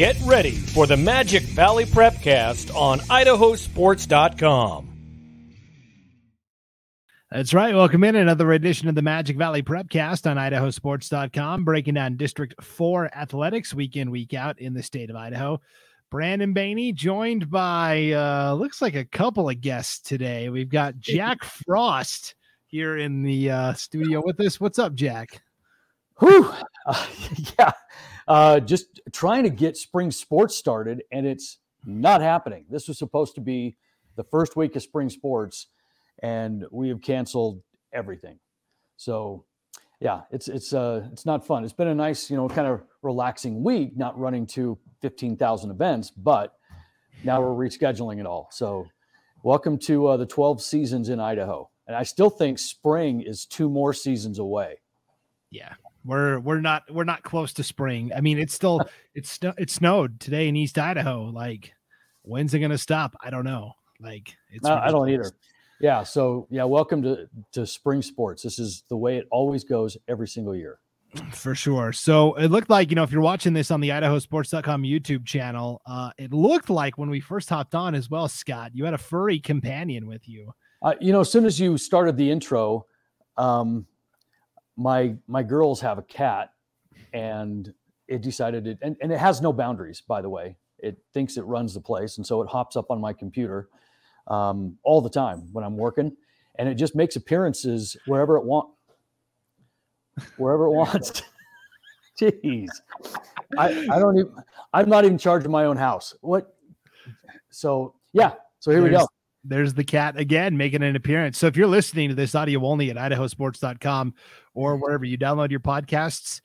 Get ready for the Magic Valley Prepcast on idahosports.com. That's right. Welcome in another edition of the Magic Valley Prepcast on idahosports.com, breaking down District 4 athletics week in, week out in the state of Idaho. Brandon Baney joined by uh looks like a couple of guests today. We've got Jack Frost here in the uh studio with us. What's up, Jack? Whew. Uh, yeah. Uh, just trying to get spring sports started, and it's not happening. This was supposed to be the first week of spring sports, and we have canceled everything. So, yeah, it's it's uh it's not fun. It's been a nice, you know, kind of relaxing week, not running to fifteen thousand events, but now we're rescheduling it all. So, welcome to uh, the twelve seasons in Idaho, and I still think spring is two more seasons away. Yeah, we're we're not we're not close to spring. I mean, it's still it's it snowed today in East Idaho. Like, when's it gonna stop? I don't know. Like, it's No, I don't either. Yeah. So yeah, welcome to to spring sports. This is the way it always goes every single year. for sure. So it looked like, you know, if you're watching this on the idahosports.com YouTube channel, uh, it looked like when we first hopped on as well, Scott, you had a furry companion with you. Uh, you know, as soon as you started the intro, um, my my girls have a cat, and it decided it, and, and it has no boundaries. By the way, it thinks it runs the place, and so it hops up on my computer um, all the time when I'm working, and it just makes appearances wherever it want, wherever it wants. Jeez, I, I don't even. I'm not even charging my own house. What? So yeah. So here we go. There's the cat again making an appearance. So if you're listening to this audio only at idahosports.com or wherever you download your podcasts,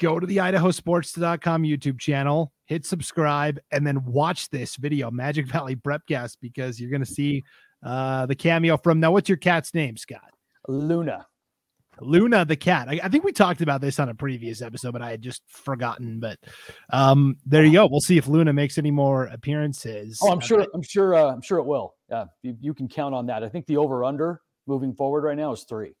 go to the idahosports.com YouTube channel, hit subscribe, and then watch this video, Magic Valley Prepcast, because you're going to see uh, the cameo from now. What's your cat's name, Scott? Luna. Luna the cat. I, I think we talked about this on a previous episode, but I had just forgotten. But um, there you go. We'll see if Luna makes any more appearances. Oh, I'm Uh, sure. I'm sure. Uh, I'm sure it will. Yeah, you, you can count on that. I think the over under moving forward right now is three.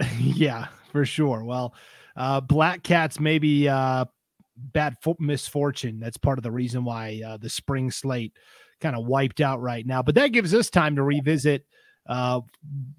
yeah, for sure. Well, uh, black cats maybe uh, bad fo- misfortune. That's part of the reason why uh, the spring slate kind of wiped out right now. But that gives us time to revisit uh,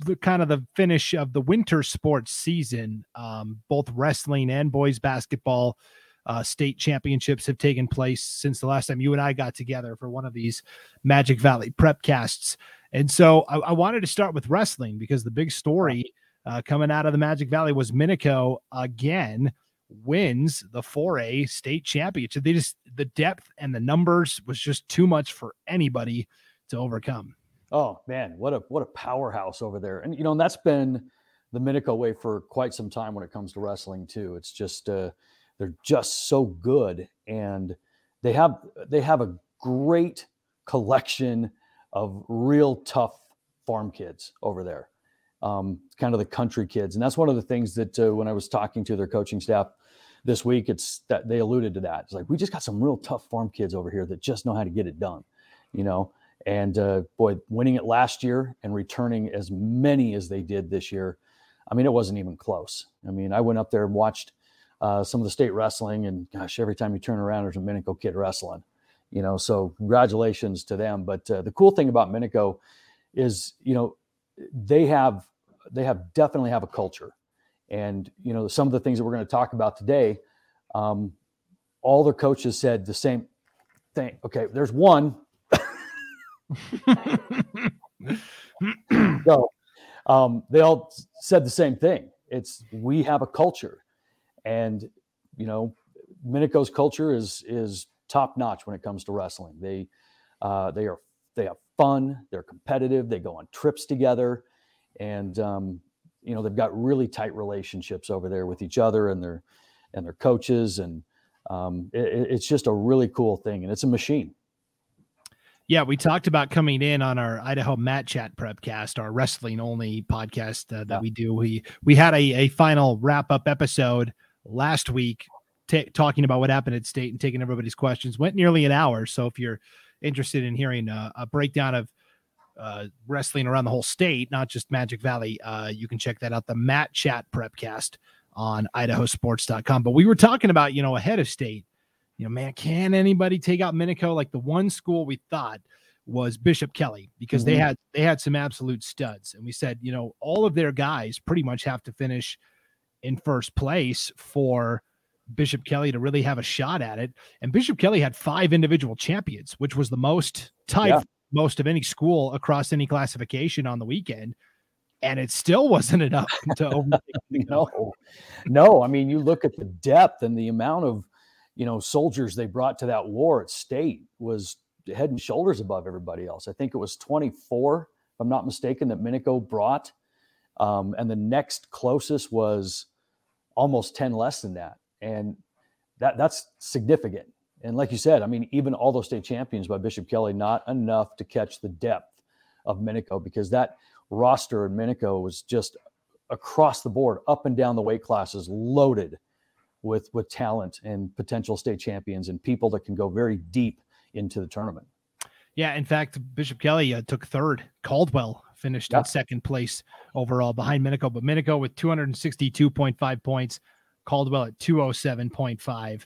the kind of the finish of the winter sports season. Um, both wrestling and boys basketball uh, state championships have taken place since the last time you and I got together for one of these Magic Valley prep casts. And so I, I wanted to start with wrestling because the big story uh, coming out of the Magic Valley was Minico again wins the 4A state championship. They just the depth and the numbers was just too much for anybody to overcome. Oh man, what a what a powerhouse over there. And you know, and that's been the Minico way for quite some time when it comes to wrestling too. It's just uh, they're just so good, and they have they have a great collection of real tough farm kids over there. Um, kind of the country kids, and that's one of the things that uh, when I was talking to their coaching staff this week, it's that they alluded to that. It's like we just got some real tough farm kids over here that just know how to get it done, you know. And uh, boy, winning it last year and returning as many as they did this year, I mean, it wasn't even close. I mean, I went up there and watched uh, some of the state wrestling, and gosh, every time you turn around, there's a Minico kid wrestling, you know. So congratulations to them. But uh, the cool thing about Minico is, you know, they have they have definitely have a culture, and you know, some of the things that we're going to talk about today, um, all their coaches said the same thing. Okay, there's one so um, they all said the same thing. It's we have a culture, and you know, Minico's culture is is top notch when it comes to wrestling. They uh, they are they have fun. They're competitive. They go on trips together, and um, you know they've got really tight relationships over there with each other and their and their coaches, and um, it, it's just a really cool thing, and it's a machine. Yeah, we talked about coming in on our Idaho Mat Chat Prepcast, our wrestling only podcast uh, that Yeah. we do. We we had a, a final wrap up episode last week, ta talking about what happened at state and taking everybody's questions. Went nearly an hour. So if you're interested in hearing a, a breakdown of uh, wrestling around the whole state, not just Magic Valley, uh, you can check that out. The Mat Chat Prepcast on idahosports.com. But we were talking about, you know, ahead of state, you know, man, can anybody take out Minico? Like the one school we thought was Bishop Kelly because mm-hmm. they had they had some absolute studs, and we said, you know, all of their guys pretty much have to finish in first place for Bishop Kelly to really have a shot at it. And Bishop Kelly had five individual champions, which was the most type yeah. Most of any school across any classification on the weekend. And it still wasn't enough to no, no. I mean, you look at the depth and the amount of, you know, soldiers they brought to that war at state was head and shoulders above everybody else. I think it was 24, if I'm not mistaken, that Minico brought. Um, and the next closest was almost 10 less than that and that that's significant. And like you said, I mean, even all those state champions by Bishop Kelly, not enough to catch the depth of Minico because that roster in Minico was just across the board, up and down the weight classes, loaded with with talent and potential state champions and people that can go very deep into the tournament. Yeah, in fact, Bishop Kelly uh, took third. Caldwell finished yeah. in second place overall behind Minico, but Minico with 262.5 points, Caldwell at 207.5.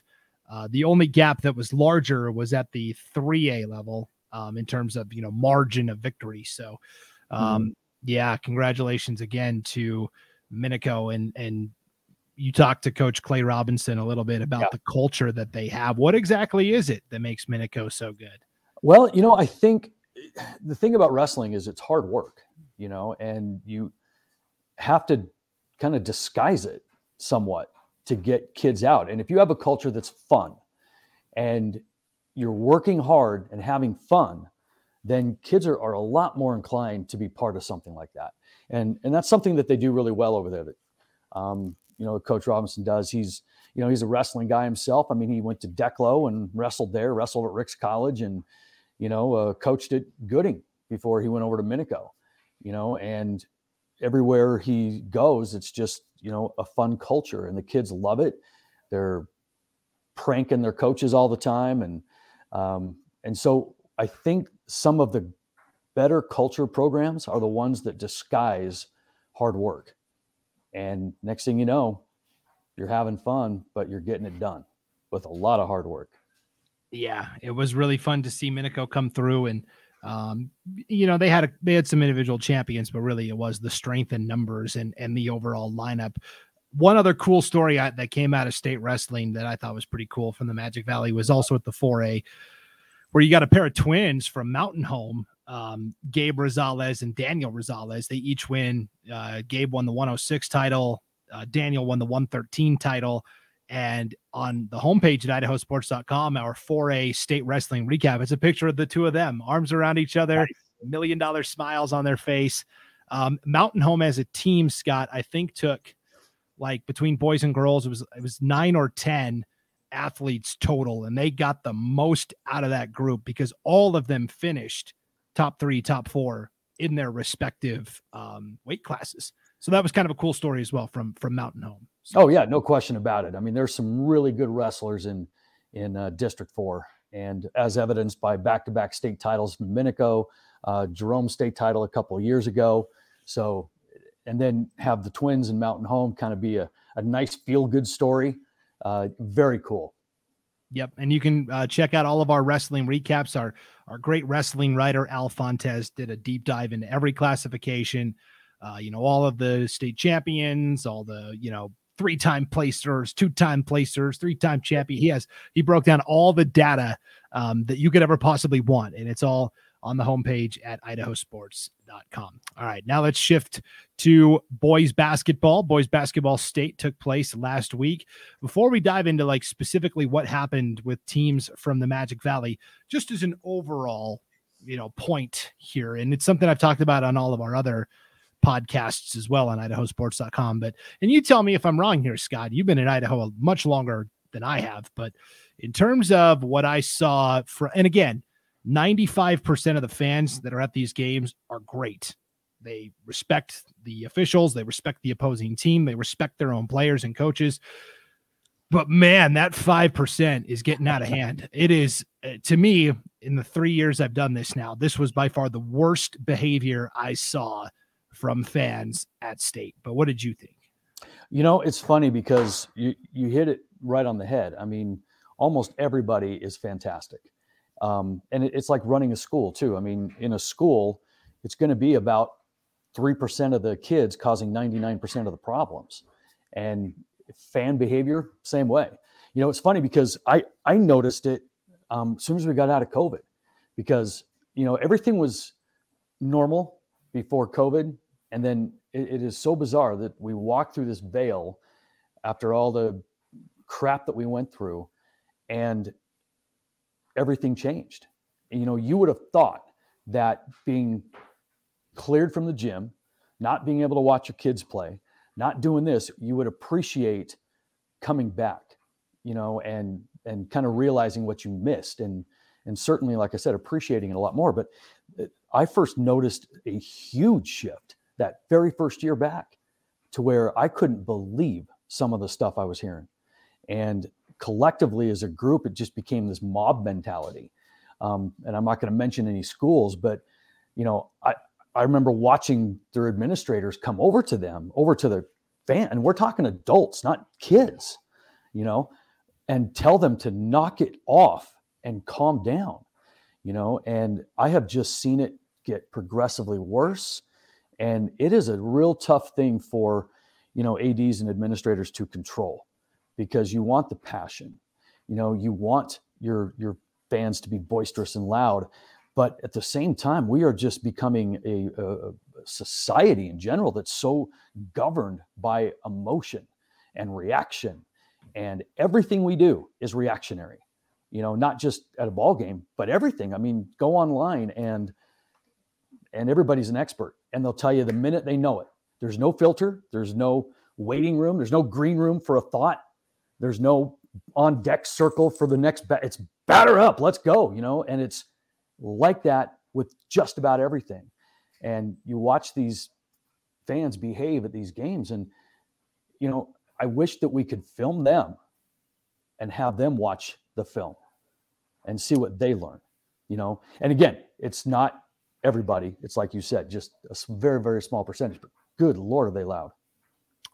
Uh, the only gap that was larger was at the 3A level um, in terms of you know margin of victory. So, um, mm-hmm. yeah, congratulations again to Minico and and you talked to Coach Clay Robinson a little bit about yeah. the culture that they have. What exactly is it that makes Minico so good? Well, you know, I think the thing about wrestling is it's hard work, you know, and you have to kind of disguise it somewhat to get kids out. And if you have a culture that's fun and you're working hard and having fun, then kids are, are a lot more inclined to be part of something like that. And, and that's something that they do really well over there. That, um, you know, Coach Robinson does. He's, you know, he's a wrestling guy himself. I mean, he went to Declo and wrestled there, wrestled at Ricks College and, you know, uh, coached at Gooding before he went over to Minico, you know, and everywhere he goes, it's just you know a fun culture, and the kids love it. They're pranking their coaches all the time, and um, and so I think some of the better culture programs are the ones that disguise hard work. And next thing you know, you're having fun, but you're getting it done with a lot of hard work. Yeah, it was really fun to see Minico come through and um, you know, they had a, they had some individual champions, but really it was the strength in numbers and and the overall lineup. One other cool story I, that came out of state wrestling that I thought was pretty cool from the Magic Valley was also at the 4A, where you got a pair of twins from Mountain Home, um, Gabe Rosales and Daniel Rosales. They each win. Uh, Gabe won the 106 title. Uh, Daniel won the 113 title. And on the homepage at idahosports.com, our 4A state wrestling recap, it's a picture of the two of them, arms around each other, nice. million dollar smiles on their face. Um, Mountain Home as a team, Scott, I think took like between boys and girls, it was it was nine or ten athletes total, and they got the most out of that group because all of them finished top three, top four in their respective um, weight classes. So that was kind of a cool story as well from from Mountain Home. So. Oh yeah, no question about it. I mean, there's some really good wrestlers in in uh, District Four, and as evidenced by back-to-back state titles from Minico, uh, Jerome state title a couple of years ago. So, and then have the twins and Mountain Home kind of be a, a nice feel-good story. Uh, very cool. Yep, and you can uh, check out all of our wrestling recaps. Our our great wrestling writer Al Fontes did a deep dive into every classification. Uh, you know, all of the state champions, all the you know three-time placers, two-time placers, three-time champion. He has he broke down all the data um, that you could ever possibly want, and it's all on the homepage at idahosports.com. All right, now let's shift to boys basketball. Boys basketball state took place last week. Before we dive into like specifically what happened with teams from the Magic Valley, just as an overall, you know, point here, and it's something I've talked about on all of our other podcasts as well on idahosports.com. But, and you tell me if I'm wrong here, Scott. You've been in Idaho much longer than I have. But in terms of what I saw, for, and again, 95% of the fans that are at these games are great. They respect the officials, they respect the opposing team, they respect their own players and coaches. But man, that 5% is getting out of hand. It is, uh, to me, in the three years I've done this now, this was by far the worst behavior I saw from fans at state. But what did you think? You know, it's funny because you you hit it right on the head. I mean, almost everybody is fantastic. Um, and it, it's like running a school too. I mean, in a school, it's going to be about 3% of the kids causing 99% of the problems. And fan behavior, same way. You know, it's funny because I, I noticed it um, as soon as we got out of COVID because, you know, everything was normal before COVID. And then it, it is so bizarre that we walked through this veil after all the crap that we went through and everything changed. You know, you would have thought that being cleared from the gym, not being able to watch your kids play, not doing this, you would appreciate coming back, you know, and and kind of realizing what you missed and and certainly like I said appreciating it a lot more, but uh, I first noticed a huge shift that very first year back to where I couldn't believe some of the stuff I was hearing. And collectively as a group, it just became this mob mentality. Um, and I'm not going to mention any schools, but you know, I, I remember watching their administrators come over to them, over to the fan, and we're talking adults, not kids, you know, and tell them to knock it off and calm down, you know. And I have just seen it get progressively worse. And it is a real tough thing for, you know, ADs and administrators to control because you want the passion, you know, you want your your fans to be boisterous and loud, but at the same time, we are just becoming a, a, society in general that's so governed by emotion and reaction. And everything we do is reactionary, you know, not just at a ball game, but everything. I mean, go online and and everybody's an expert and they'll tell you the minute they know it. There's no filter, there's no waiting room, there's no green room for a thought, there's no on deck circle for the next bat. It's batter up, let's go, you know, and it's like that with just about everything. And you watch these fans behave at these games, and you know, I wish that we could film them and have them watch the film and see what they learn. You know, and again, it's not everybody. It's like you said, just a very, very small percentage. But good lord, are they loud?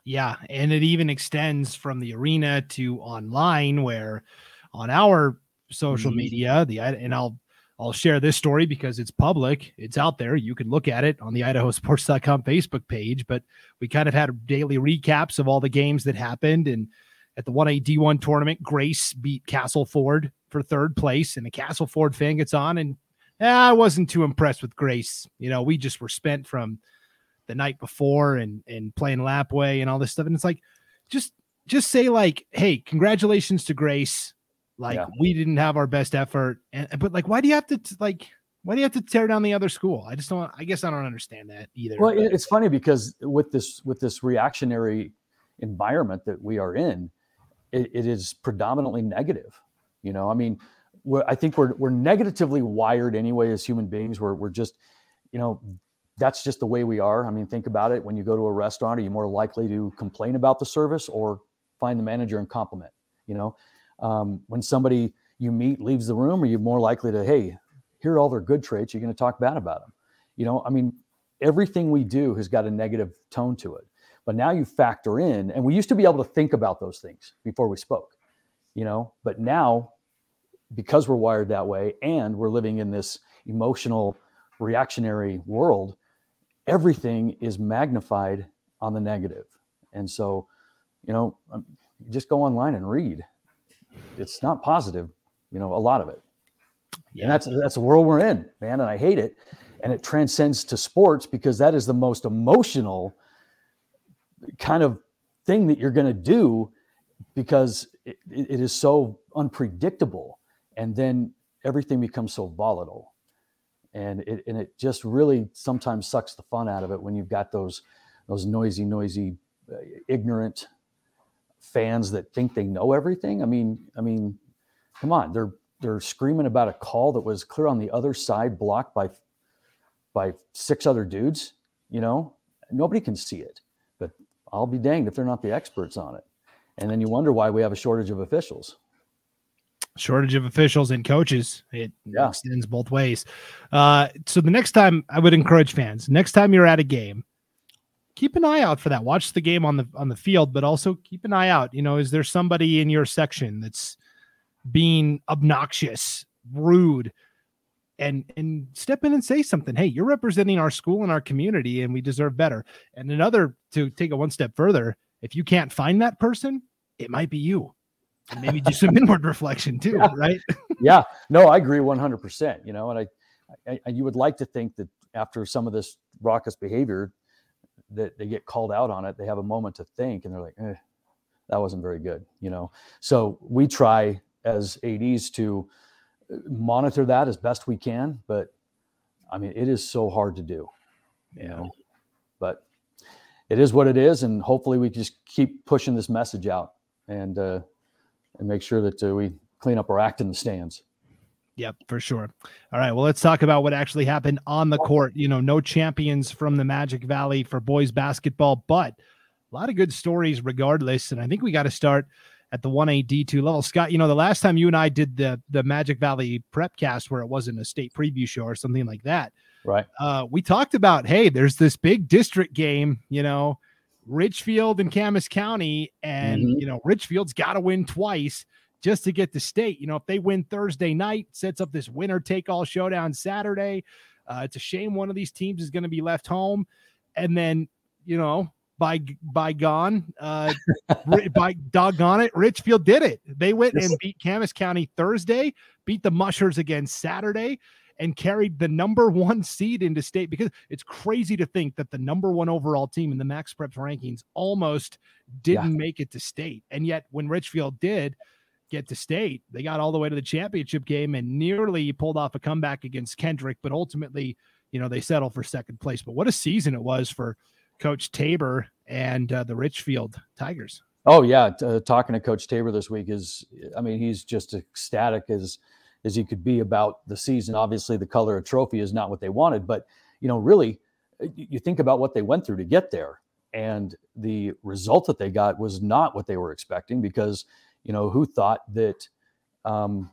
Yeah, and it even extends from the arena to online, where on our social mm-hmm. media, the and I'll I'll share this story because it's public. It's out there. You can look at it on the idahosports.com Facebook page. But we kind of had daily recaps of all the games that happened. And at the 1A D1 tournament, Grace beat Castleford for third place. And the Castleford fan gets on. And I wasn't too impressed with Grace. You know, we just were spent from the night before and, and playing Lapwai and all this stuff. And it's like, just just say like, hey, congratulations to Grace like yeah. we didn't have our best effort, and but like, why do you have to like? Why do you have to tear down the other school? I just don't. I guess I don't understand that either. Well, but. it's funny because with this with this reactionary environment that we are in, it, it is predominantly negative. You know, I mean, I think we're we're negatively wired anyway as human beings. We're we're just, you know, that's just the way we are. I mean, think about it. When you go to a restaurant, are you more likely to complain about the service or find the manager and compliment? You know, um, when somebody you meet leaves the room, are you more likely to, hey, here are all their good traits? You're going to talk bad about them. You know, I mean, everything we do has got a negative tone to it. But now you factor in, and we used to be able to think about those things before we spoke, you know, but now because we're wired that way and we're living in this emotional reactionary world, everything is magnified on the. And so, you know, um, just go online and read it's not positive, you know, a lot of it. Yeah. And that's that's the world we're in, man, and I hate it. And it transcends to sports because that is the most emotional kind of thing that you're going to do because it, it is so unpredictable and then everything becomes so volatile and it and it just really sometimes sucks the fun out of it when you've got those those noisy noisy uh, ignorant fans that think they know everything. I mean, I mean, come on, they're they're screaming about a call that was clear on the other side, blocked by by six other dudes. You know, nobody can see it, but I'll be danged if they're not the experts on it. And then you wonder why we have a shortage of officials. Shortage of officials and coaches. It yeah. extends both ways. Uh, so the next time I would encourage fans, next time you're at a game, keep an eye out for that. Watch the game on the on the field, but also keep an eye out. You know, is there somebody in your section that's being obnoxious, rude, and and step in and say something. Hey, you're representing our school and our community, and we deserve better. And another to take it one step further, if you can't find that person, it might be you. And maybe do some inward reflection too, yeah. right? yeah, no, I agree 100%. You know, and I, I, you would like to think that after some of this raucous behavior, that they get called out on it, they have a moment to think, and they're like, eh, that wasn't very good, you know. So we try as ads to monitor that as best we can. But I mean, it is so hard to do, you know. But it is what it is, and hopefully we just keep pushing this message out and uh, and make sure that uh, we clean up our act in the stands. Yep, for sure. All right. Well, let's talk about what actually happened on the court. You know, no champions from the Magic Valley for boys basketball, but a lot of good stories regardless. And I think we got to start at the 1A D2 level. Scott, you know, the last time you and I did the the Magic Valley prep cast where it wasn't a state preview show or something like that. Right. Uh, we talked about, hey, there's this big district game, you know, Richfield and Camas County, and mm-hmm. you know, Richfield's got to win twice just to get the state. You know, if they win Thursday night, sets up this winner take all showdown Saturday. Uh, it's a shame one of these teams is going to be left home. And then, you know, by by gone uh by doggone it richfield did it. They went and beat camas county thursday beat the mushers again saturday and carried the number one seed into state because it's crazy to think that the number one overall team in the MaxPreps rankings almost didn't yeah. make it to state. And yet when richfield did get to state they got all the way to the championship game and nearly pulled off a comeback against kendrick but ultimately you know they settled for second place. But what a season it was for Coach Tabor and uh, the Richfield Tigers. Oh yeah, uh, talking to Coach Tabor this week is, I mean, he's just ecstatic as as he could be about the season. Obviously, the color of trophy is not what they wanted, but you know, really, you think about what they went through to get there, and the result that they got was not what they were expecting because, you know, who thought that um,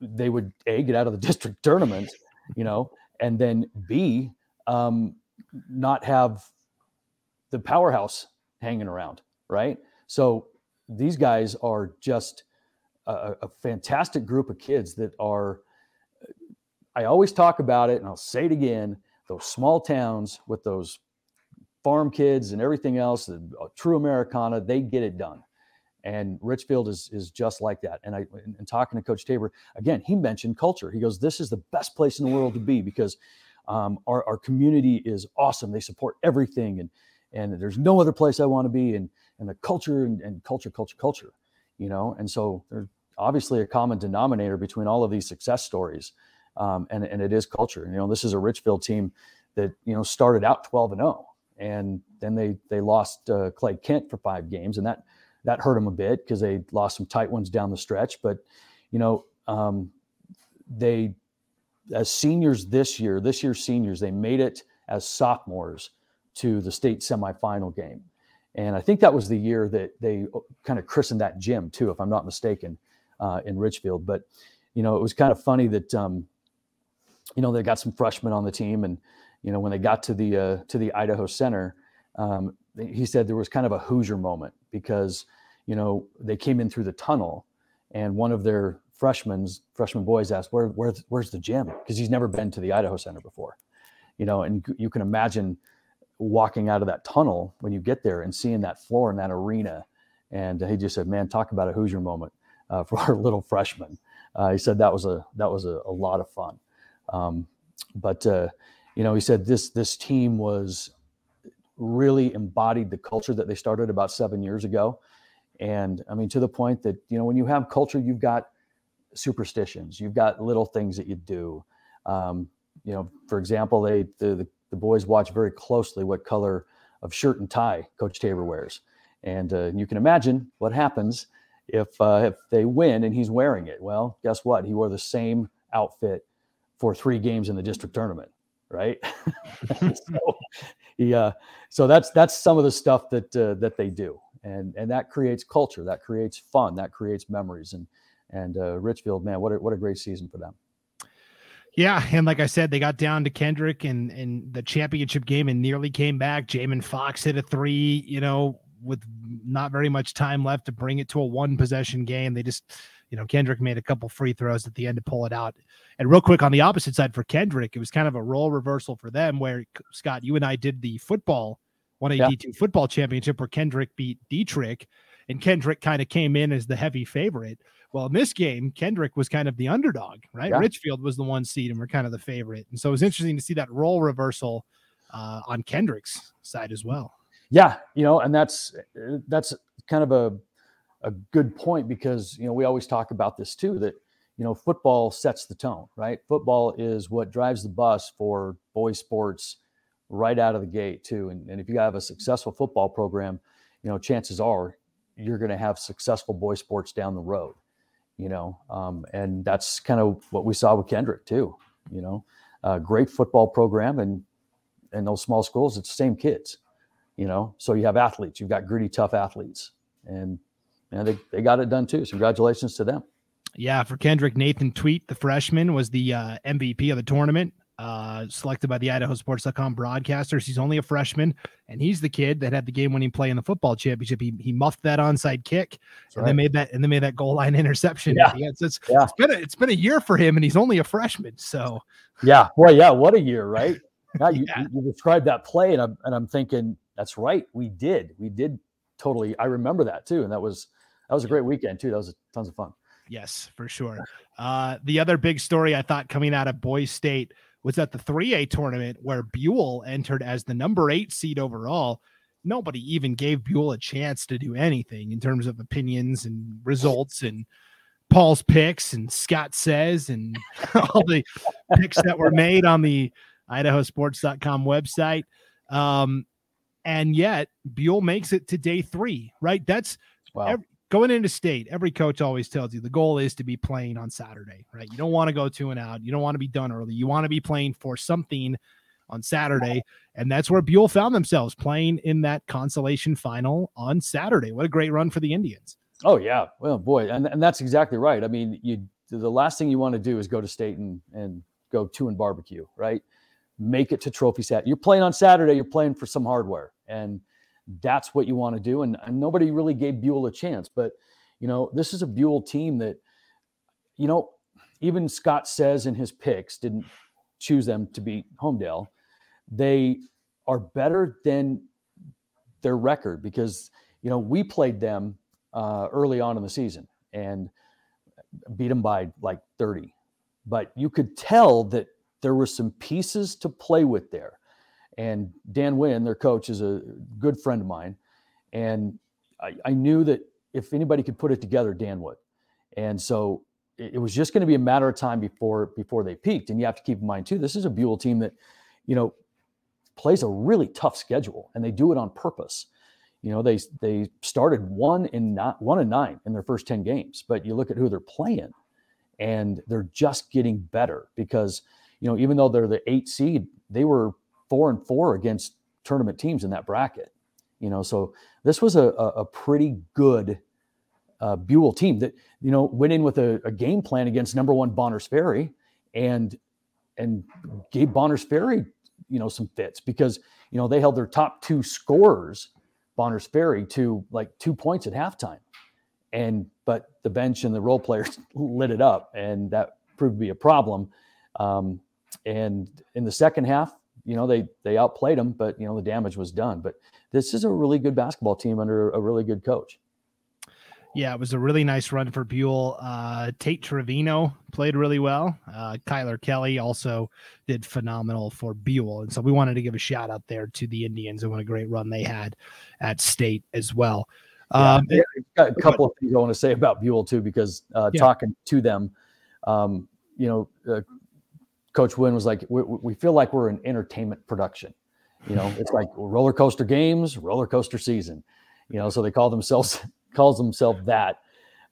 they would a get out of the district tournament, you know, and then b um, not have the powerhouse hanging around, right? So these guys are just a, a, fantastic group of kids that are. I always talk about it, and I'll say it again: those small towns with those farm kids and everything else, the uh, true Americana, they get it done. And Richfield is is just like that. And I and talking to Coach Tabor again, he mentioned culture. He goes, "This is the best place in the world to be because um, our our community is awesome. They support everything, and and there's no other place I want to be, and and the culture and, and culture, culture, culture, you know. And so there's obviously a common denominator between all of these success stories, um, and and it is culture. You know, this is a Richfield team that you know started out 12 and 0, and then they they lost uh, Clay Kent for five games, and that that hurt them a bit because they lost some tight ones down the stretch. But you know, um, they as seniors this year, this year's seniors, they made it as sophomores to the state semifinal game. And I think that was the year that they uh, kind of christened that gym too, if I'm not mistaken, uh, in Richfield. But you know, it was kind of funny that um, you know they got some freshmen on the team, and you know when they got to the uh, to the Idaho Center, um, he said there was kind of a Hoosier moment because you know they came in through the tunnel, and one of their freshmen freshman boys asked, "Where where's where's the gym?" Because he's never been to the Idaho Center before, you know, and you can imagine walking out of that tunnel when you get there and seeing that floor in that arena. And he just said, "Man, talk about a Hoosier moment uh, for our little freshman." Uh, he said that was a that was a, a lot of fun. Um, but uh, you know, he said this this team was really embodied the culture that they started about seven years ago. And I mean, to the point that you know, when you have culture, you've got superstitions, you've got little things that you do. Um, you know, for example, they the, the the boys watch very closely what color of shirt and tie Coach Tabor wears. And uh, you can imagine what happens if uh, if they win and he's wearing it. Well, guess what? He wore the same outfit for three games in the district tournament, right? so, yeah, so that's that's some of the stuff that uh, that they do, and and that creates culture, that creates fun, that creates memories, and and uh, Richfield, man, what a, what a great season for them. Yeah, and like I said, they got down to Kendrick and in the championship game and nearly came back. Jamin Fox hit a three, you know, with not very much time left to bring it to a one possession game. They just, you know, Kendrick made a couple free throws at the end to pull it out. And real quick on the opposite side for Kendrick, it was kind of a role reversal for them where Scott, you and I did the football 1A D2 yeah. football championship where Kendrick beat Dietrich and Kendrick kind of came in as the heavy favorite. Well, in this game, Kendrick was kind of the underdog, right? Yeah. Richfield was the one seed and we're kind of the favorite. And so it was interesting to see that role reversal uh, on Kendrick's side as well. Yeah, you know, and that's that's kind of a a good point because you know we always talk about this too that you know football sets the tone, right? Football is what drives the bus for boys sports right out of the gate too. And, and if you have a successful football program, you know, chances are you're going to have successful boy sports down the road, you know, um, and that's kind of what we saw with Kendrick too, you know, a great football program and, and those small schools, it's the same kids, you know, so you have athletes, you've got gritty, tough athletes and, and they, they got it done too. So congratulations to them. Yeah, for Kendrick, Nathan Tweet, the freshman, was the uh, MVP of the tournament uh, selected by the IdahoSports.com broadcasters. He's only a freshman, and he's the kid that had the game-winning play in the football championship. He, he muffed that onside kick, That's and right. they made that and they made that goal line interception. Yeah, it's, it's, yeah. it's been a, it's been a year for him, and he's only a freshman. So, yeah, well, yeah, what a year, right? Now you, yeah. you, you described that play, and I'm and I'm thinking that's right. We did, we did totally. I remember that too, and that was that was a great weekend too. That was tons of fun. Yes, for sure. Uh, the other big story I thought coming out of Boys State was at the 3A tournament where Buhl entered as the number eight seed overall. Nobody even gave Buhl a chance to do anything in terms of opinions and results and Paul's picks and Scott says and all the picks that were made on the idahosports.com website. Um, and yet Buhl makes it to day three, right? That's wow. every, going into state, every coach always tells you the goal is to be playing on Saturday, right? You don't want to go two and out. You don't want to be done early. You want to be playing for something on Saturday. And that's where Buhl found themselves playing in that consolation final on Saturday. What a great run for the Indians. Oh yeah. Well, boy. And, and that's exactly right. I mean, you, the last thing you want to do is go to state and, and go two and barbecue, right? Make it to trophy set. You're playing on Saturday. You're playing for some hardware and, that's what you want to do. And, and nobody really gave Buhl a chance. But, you know, this is a Buhl team that, you know, even Scott says in his picks didn't choose them to beat Homedale. They are better than their record because, you know, we played them uh, early on in the season and beat them by like 30. But you could tell that there were some pieces to play with there. And Dan Wynn, their coach, is a good friend of mine. And I, I knew that if anybody could put it together, Dan would. And so it, it was just going to be a matter of time before before they peaked. And you have to keep in mind too, this is a Buhl team that, you know, plays a really tough schedule, and they do it on purpose. You know, they they started one in not one and nine in their first ten games, but you look at who they're playing, and they're just getting better because you know even though they're the eight seed, they were four and four against tournament teams in that bracket. You know, so this was a, a, pretty good uh, Buhl team that you know went in with a, a, game plan against number one Bonners Ferry and and gave Bonners Ferry you know some fits because you know they held their top two scorers Bonners Ferry to like two points at halftime, and but the bench and the role players lit it up, and that proved to be a problem. Um, and in the second half, you know they they outplayed them, but you know the damage was done. But this is a really good basketball team under a really good coach. Yeah, it was a really nice run for Buhl. Uh, Tate Trevino played really well. Uh, Kyler Kelly also did phenomenal for Buhl. And so we wanted to give a shout out there to the Indians and what a great run they had at state as well. Um, yeah, got a couple of things I want to say about Buhl, too, because uh, yeah. talking to them, um, you know, uh, Coach Wynn was like, we, we feel like we're an entertainment production. You know, it's like roller coaster games, roller coaster season. You know, so they call themselves calls themselves that.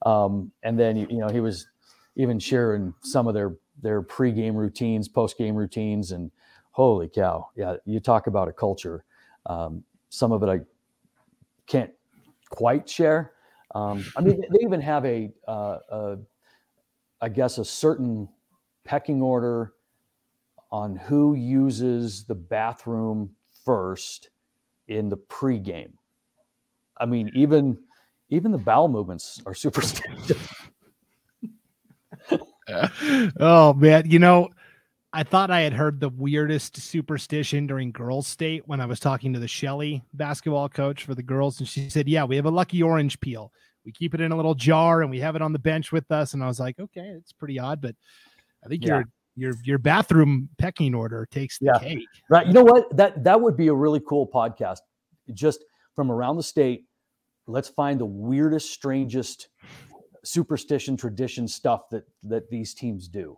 Um, and then you know he was even sharing some of their their pregame routines, postgame routines, and holy cow, yeah, you talk about a culture. Um, some of it I can't quite share. Um, I mean, they even have a, uh, a, I guess, a certain pecking order on who uses the bathroom first in the pregame. I mean, even even the bowel movements are super oh man, you know, I thought I had heard the weirdest superstition during girls' state when I was talking to the Shelley basketball coach for the girls, and she said, "Yeah, we have a lucky orange peel. We keep it in a little jar and we have it on the bench with us." And I was like, "Okay, it's pretty odd, but I think yeah. your your your bathroom pecking order takes the yeah. cake." Right. You know what? That that would be a really cool podcast. Just from around the state, let's find the weirdest, strangest superstition, tradition stuff that that these teams do,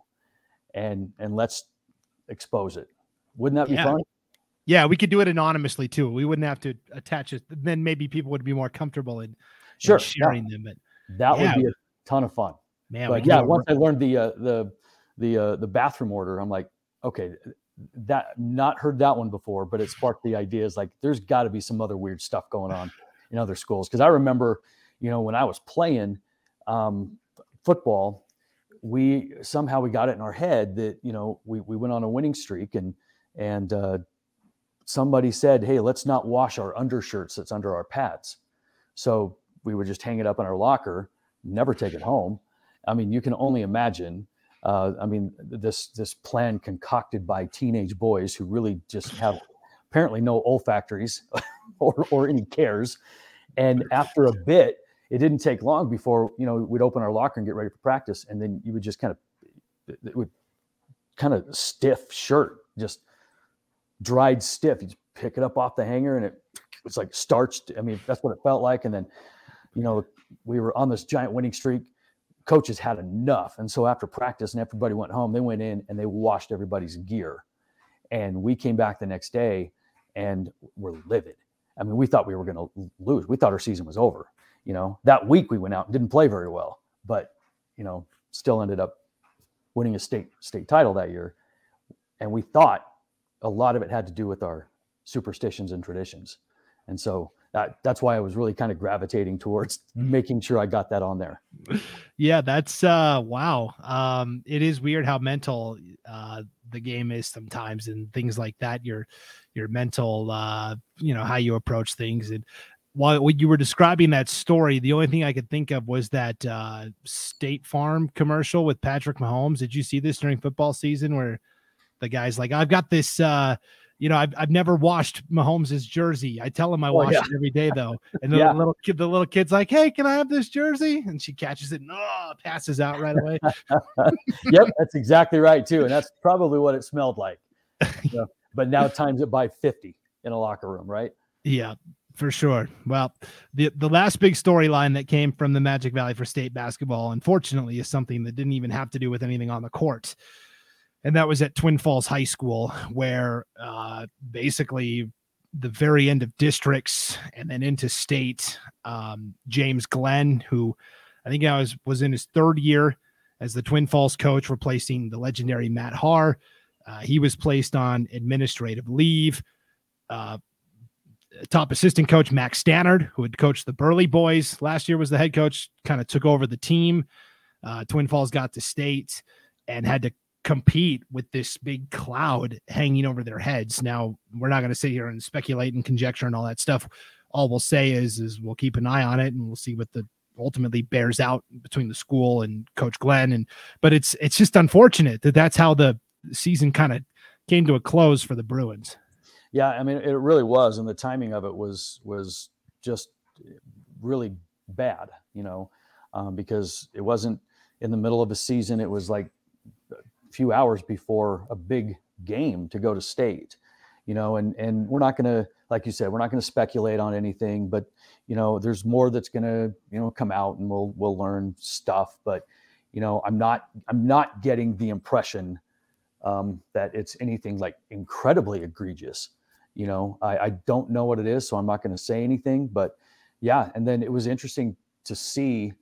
and and let's expose it. Wouldn't that be yeah. fun? Yeah, we could do it anonymously too. We wouldn't have to attach it. Then maybe people would be more comfortable in, sure, in sharing yeah. them. But that yeah. would be a ton of fun. Man, but yeah, once I learned the uh, the the uh, the bathroom order, I'm like, okay, that not heard that one before, but it sparked the ideas like, there's got to be some other weird stuff going on in other schools because I remember, you know, when I was playing um, football, we somehow we got it in our head that you know we we went on a winning streak and and uh, somebody said, hey, let's not wash our undershirts that's under our pads. So we would just hang it up in our locker, never take it home. I mean, you can only imagine. Uh, I mean, this this plan concocted by teenage boys who really just have apparently no olfactories or, or any cares. And after a bit, it didn't take long before you know we'd open our locker and get ready for practice, and then you would just kind of it would kind of stiff shirt, just dried stiff. You just pick it up off the hanger, and it was like starched. I mean, that's what it felt like. And then, you know, we were on this giant winning streak. Coaches had enough, and so after practice and everybody went home, they went in and they washed everybody's gear, and we came back the next day and were livid. I mean, we thought we were going to lose. We thought our season was over you know, that week we went out and didn't play very well, but you know, still ended up winning a state state title that year. And we thought a lot of it had to do with our superstitions and traditions. And so that that's why I was really kind of gravitating towards making sure I got that on there. Yeah, that's uh wow. Um it is weird how mental uh the game is sometimes and things like that your your mental uh you know how you approach things and while you were describing that story, the only thing I could think of was that uh, State Farm commercial with Patrick Mahomes. Did you see this during football season where the guy's like, I've got this, uh, you know, I've, I've never washed Mahomes' jersey. I tell him I oh, wash yeah. it every day though. And the yeah. little kid, the little kid's like, Hey, can I have this jersey? And she catches it and oh, passes out right away. yep. That's exactly right too. And that's probably what it smelled like. but now times it by 50 in a locker room, right? Yeah for sure. Well, the the last big storyline that came from the Magic Valley for state basketball, unfortunately, is something that didn't even have to do with anything on the court, and that was at Twin Falls High School, where uh, basically the very end of districts and then into state. Um, James Glenn, who I think I was was in his third year as the Twin Falls coach, replacing the legendary Matt Har. Uh, he was placed on administrative leave. Uh, top assistant coach Max Stannard, who had coached the Burley boys last year, was the head coach. Kind of took over the team. Uh, Twin Falls got to state and had to compete with this big cloud hanging over their heads. Now we're not going to sit here and speculate and conjecture and all that stuff. All we'll say is is we'll keep an eye on it and we'll see what the ultimately bears out between the school and Coach Glenn. And but it's it's just unfortunate that that's how the season kind of came to a close for the Bruins. Yeah, I mean, it really was, and the timing of it was was just really bad, you know, um, because it wasn't in the middle of a season. It was like few hours before a big game to go to state, you know, and and we're not going to, like you said, we're not going to speculate on anything, but you know, there's more that's going to, you know, come out, and we'll we'll learn stuff, but you know, I'm not I'm not getting the impression um, that it's anything like incredibly egregious you know? I, I don't know what it is so i'm not going to say anything but yeah and then it was interesting to see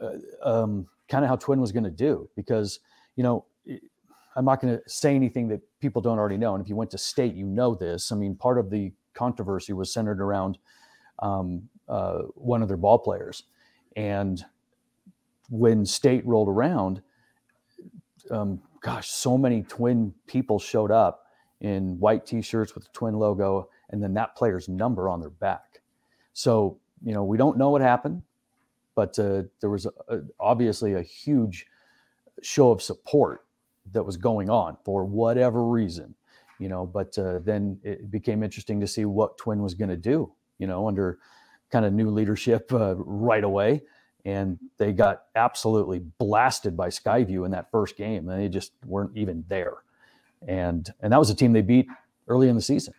uh, um, kind of how twin was going to do because you know i'm not going to say anything that people don't already know and if you went to state you know this. I mean part of the controversy was centered around um, uh, one of their ball players. And when state rolled around um, gosh so many twin people showed up in white t-shirts with the twin logo and then that player's number on their back. So you know we don't know what happened but uh, there was a, a, obviously a huge show of support that was going on for whatever reason, you know. But uh, then it became interesting to see what Twin was going to do, you know, under kind of new leadership uh, right away. And they got absolutely blasted by Skyview in that first game, and they just weren't even there. And and that was a team they beat early in the season,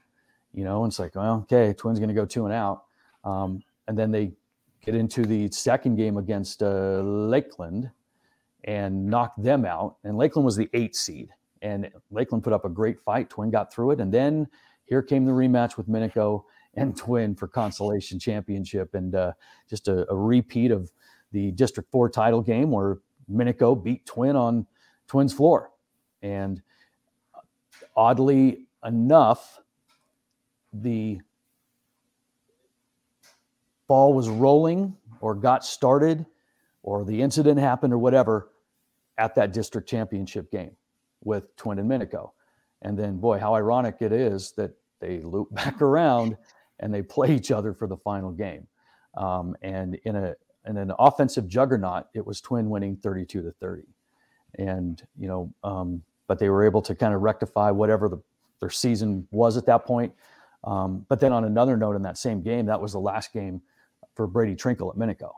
you know. And it's like, well, okay, Twins going to go two and out, um, and then they get into the second game against uh, Lakeland and knocked them out. And Lakeland was the eight seed, and Lakeland put up a great fight. Twin got through it, and then here came the rematch with Minico and Twin for consolation championship, and uh, just a, a, repeat of the District Four title game where Minico beat Twin on Twin's floor, and oddly enough, the ball was rolling or got started or the incident happened or whatever at that district championship game with Twin and Minico. And then, boy, how ironic it is that they loop back around and they play each other for the final game. Um, and in a in an offensive juggernaut, it was Twin winning 32 to 30. And you know, um, but they were able to kind of rectify whatever the, their season was at that point. Um, but then on another note, in that same game, that was the last game for Brady Trinkle at Minico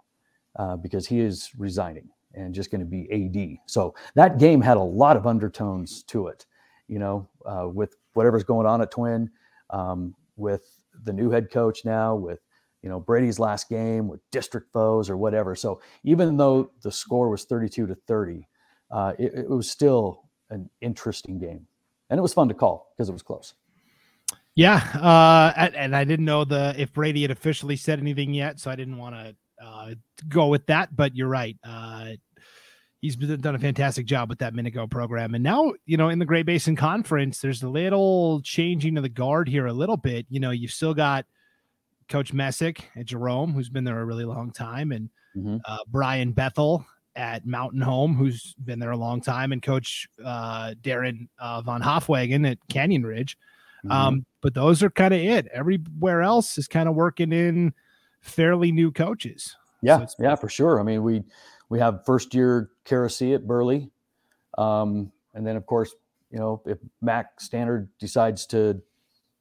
uh, because he is resigning and just going to be AD. So that game had a lot of undertones to it, you know, uh, with whatever's going on at Twin, um, with the new head coach now, with you know Brady's last game, with district foes or whatever. So even though the score was 32 to 30, uh, it, it was still an interesting game, and it was fun to call because it was close. Yeah, uh, and I didn't know the if Brady had officially said anything yet, so I didn't want to uh, go with that. But you're right. Uh, he's done a fantastic job with that Minico program, and now you know in the Great Basin Conference, there's a little changing of the guard here a little bit. You know, you've still got Coach Messick at Jerome, who's been there a really long time, and mm-hmm. Uh, Brian Bethel at Mountain Home, who's been there a long time, and Coach uh, Darren uh, von Hofwagen at Canyon Ridge. Mm-hmm. Um, but those are kind of it. Everywhere else is kind of working in fairly new coaches. Yeah, so yeah, for sure. I mean, we we have first year Karasi at Burley, um, and then of course, you know, if Mac Standard decides to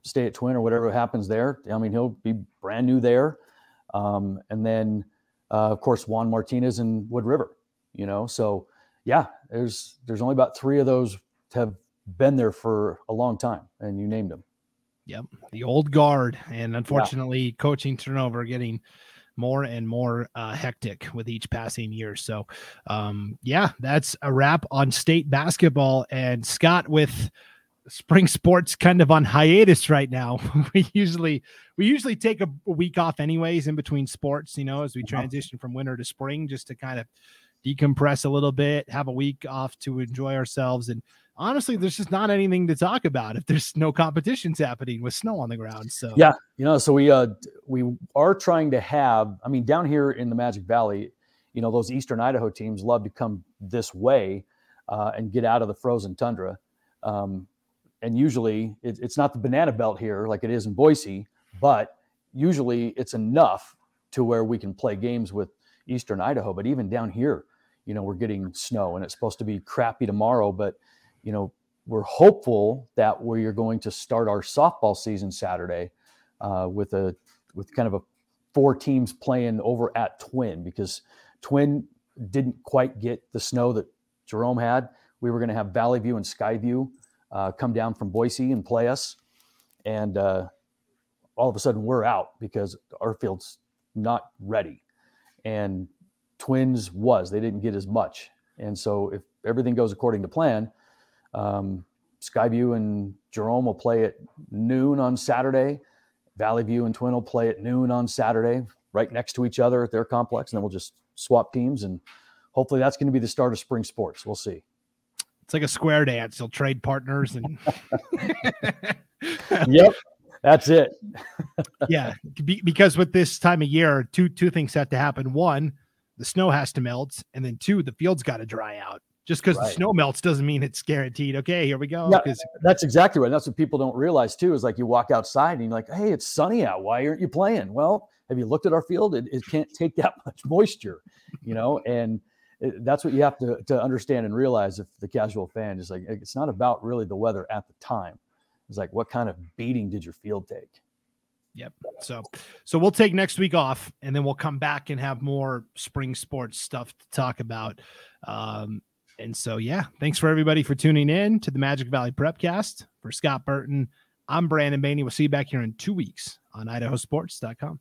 stay at Twin or whatever happens there, I mean, he'll be brand new there. Um, and then, uh, of course, Juan Martinez and Wood River. You know, so yeah, there's there's only about three of those have been there for a long time, and you named them. Yep, the old guard, and unfortunately, yeah. coaching turnover getting more and more uh, hectic with each passing year. So, um, yeah, that's a wrap on state basketball. And Scott, with spring sports kind of on hiatus right now, we usually we usually take a, week off anyways in between sports. You know, as we uh-huh. transition from winter to spring, just to kind of decompress a little bit, have a week off to enjoy ourselves and honestly, there's just not anything to talk about if there's no competitions happening with snow on the ground. So yeah, you know, so we uh we are trying to have. I mean, down here in the Magic Valley, you know, those Eastern Idaho teams love to come this way uh, and get out of the frozen tundra. Um, and usually, it, it's not the banana belt here like it is in Boise, but usually it's enough to where we can play games with Eastern Idaho. But even down here, you know, we're getting snow, and it's supposed to be crappy tomorrow, but you know, we're hopeful that we are going to start our softball season Saturday uh, with a with kind of a four teams playing over at Twin because Twin didn't quite get the snow that Jerome had. We were going to have Valley View and Skyview uh, come down from Boise and play us, and uh, all of a sudden we're out because our field's not ready. And Twins was they didn't get as much, and so if everything goes according to plan, um, Skyview and Jerome will play at noon on Saturday. Valley View and Twin will play at noon on Saturday, right next to each other at their complex, and then we'll just swap teams. And hopefully, that's going to be the start of spring sports. We'll see. It's like a square dance. You'll trade partners and. yep, that's it. yeah, because with this time of year, two two things have to happen. One, the snow has to melt, and then two, the field's got to dry out. Just because right. the snow melts doesn't mean it's guaranteed. Okay, here we go. Yeah, that's exactly right. That's what people don't realize too. Is like you walk outside and you're like, "Hey, it's sunny out. Why aren't you playing?" Well, have you looked at our field? It, it can't take that much moisture, you know. And it, that's what you have to, to understand and realize if the casual fan is like, it's not about really the weather at the time. It's like, what kind of beating did your field take? Yep. So, so we'll take next week off, and then we'll come back and have more spring sports stuff to talk about. Um, and so, yeah, thanks for everybody for tuning in to the Magic Valley Prepcast. For Scott Burton, I'm Brandon Baney. We'll see you back here in two weeks on IdahoSports.com.